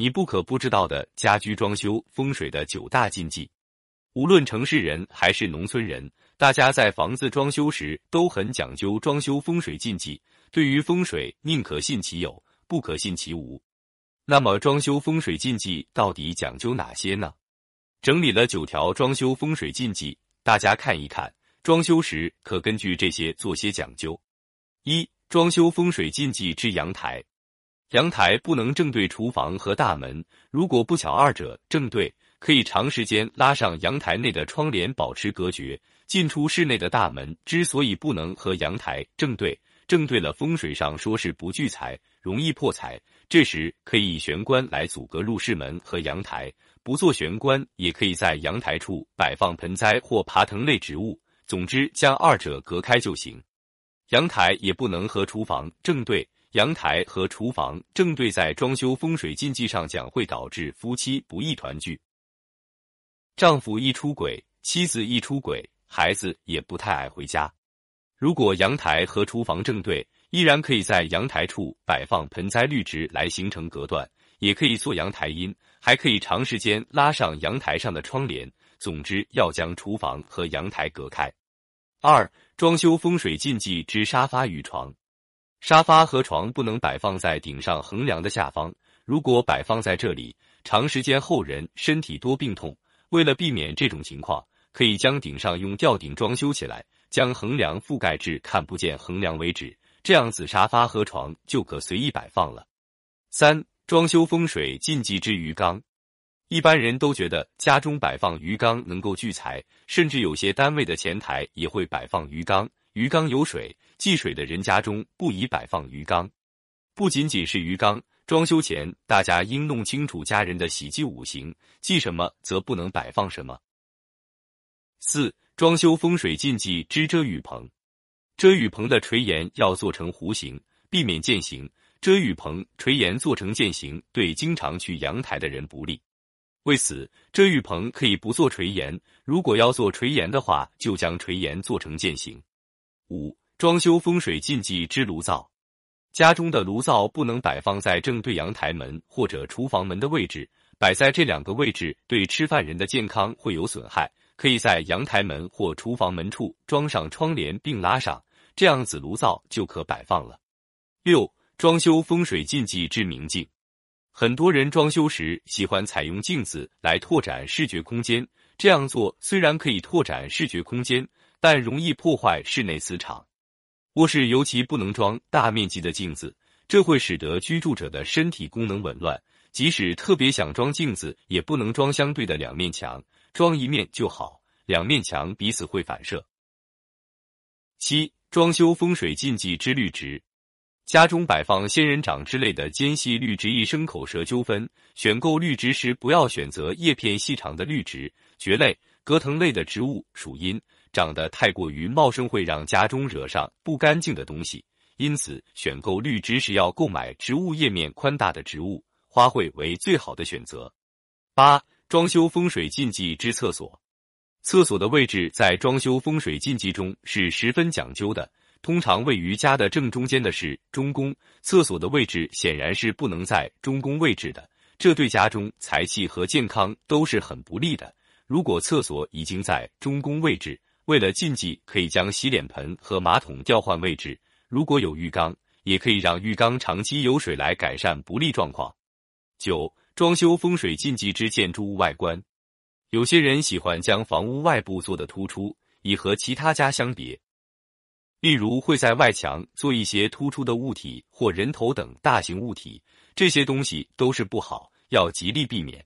你不可不知道的家居装修风水的九大禁忌。无论城市人还是农村人，大家在房子装修时都很讲究装修风水禁忌。对于风水，宁可信其有，不可信其无。那么，装修风水禁忌到底讲究哪些呢？整理了九条装修风水禁忌，大家看一看，装修时可根据这些做些讲究。一、装修风水禁忌之阳台，阳台不能正对厨房和大门，如果不巧二者正对。可以长时间拉上阳台内的窗帘，保持隔绝。进出室内的大门之所以不能和阳台正对，正对了风水上说是不聚财，容易破财。这时可以以玄关来阻隔入室门和阳台，不做玄关，也可以在阳台处摆放盆栽或爬藤类植物。总之，将二者隔开就行。阳台也不能和厨房正对，阳台和厨房正对，在装修风水禁忌上讲，会导致夫妻不易团聚。丈夫一出轨，妻子一出轨，孩子也不太爱回家。如果阳台和厨房正对，依然可以在阳台处摆放盆栽绿植来形成隔断，也可以做阳台阴，还可以长时间拉上阳台上的窗帘。总之，要将厨房和阳台隔开。二、装修风水禁忌之沙发与床，沙发和床不能摆放在顶上横梁的下方，如果摆放在这里，长时间后人身体多病痛。为了避免这种情况，可以将顶上用吊顶装修起来，将横梁覆盖至看不见横梁为止，这样子沙发和床就可随意摆放了。三、装修风水禁忌之鱼缸，一般人都觉得家中摆放鱼缸能够聚财，甚至有些单位的前台也会摆放鱼缸。鱼缸有水，忌水的人家中不宜摆放鱼缸。不仅仅是鱼缸。装修前，大家应弄清楚家人的喜忌五行，忌什么则不能摆放什么。四、装修风水禁忌之遮雨棚，遮雨棚的垂檐要做成弧形，避免渐形。遮雨棚垂檐做成渐形，对经常去阳台的人不利。为此，遮雨棚可以不做垂檐，如果要做垂檐的话，就将垂檐做成渐形。五、装修风水禁忌之炉灶。家中的炉灶不能摆放在正对阳台门或者厨房门的位置，摆在这两个位置对吃饭人的健康会有损害。可以在阳台门或厨房门处装上窗帘并拉上，这样子炉灶就可摆放了。六、装修风水禁忌之明镜，很多人装修时喜欢采用镜子来拓展视觉空间，这样做虽然可以拓展视觉空间，但容易破坏室内磁场。卧室尤其不能装大面积的镜子，这会使得居住者的身体功能紊乱。即使特别想装镜子，也不能装相对的两面墙，装一面就好，两面墙彼此会反射。七、装修风水禁忌之绿植，家中摆放仙人掌之类的尖细绿植易生口舌纠纷。选购绿植时，不要选择叶片细长的绿植，蕨类、葛藤类的植物属阴。长得太过于茂盛，会让家中惹上不干净的东西。因此，选购绿植时要购买植物叶面宽大的植物，花卉为最好的选择。八、装修风水禁忌之厕所，厕所的位置在装修风水禁忌中是十分讲究的。通常位于家的正中间的是中宫，厕所的位置显然是不能在中宫位置的，这对家中财气和健康都是很不利的。如果厕所已经在中宫位置，为了禁忌，可以将洗脸盆和马桶调换位置。如果有浴缸，也可以让浴缸长期有水来改善不利状况。九、装修风水禁忌之建筑物外观。有些人喜欢将房屋外部做的突出，以和其他家相别。例如会在外墙做一些突出的物体或人头等大型物体，这些东西都是不好，要极力避免。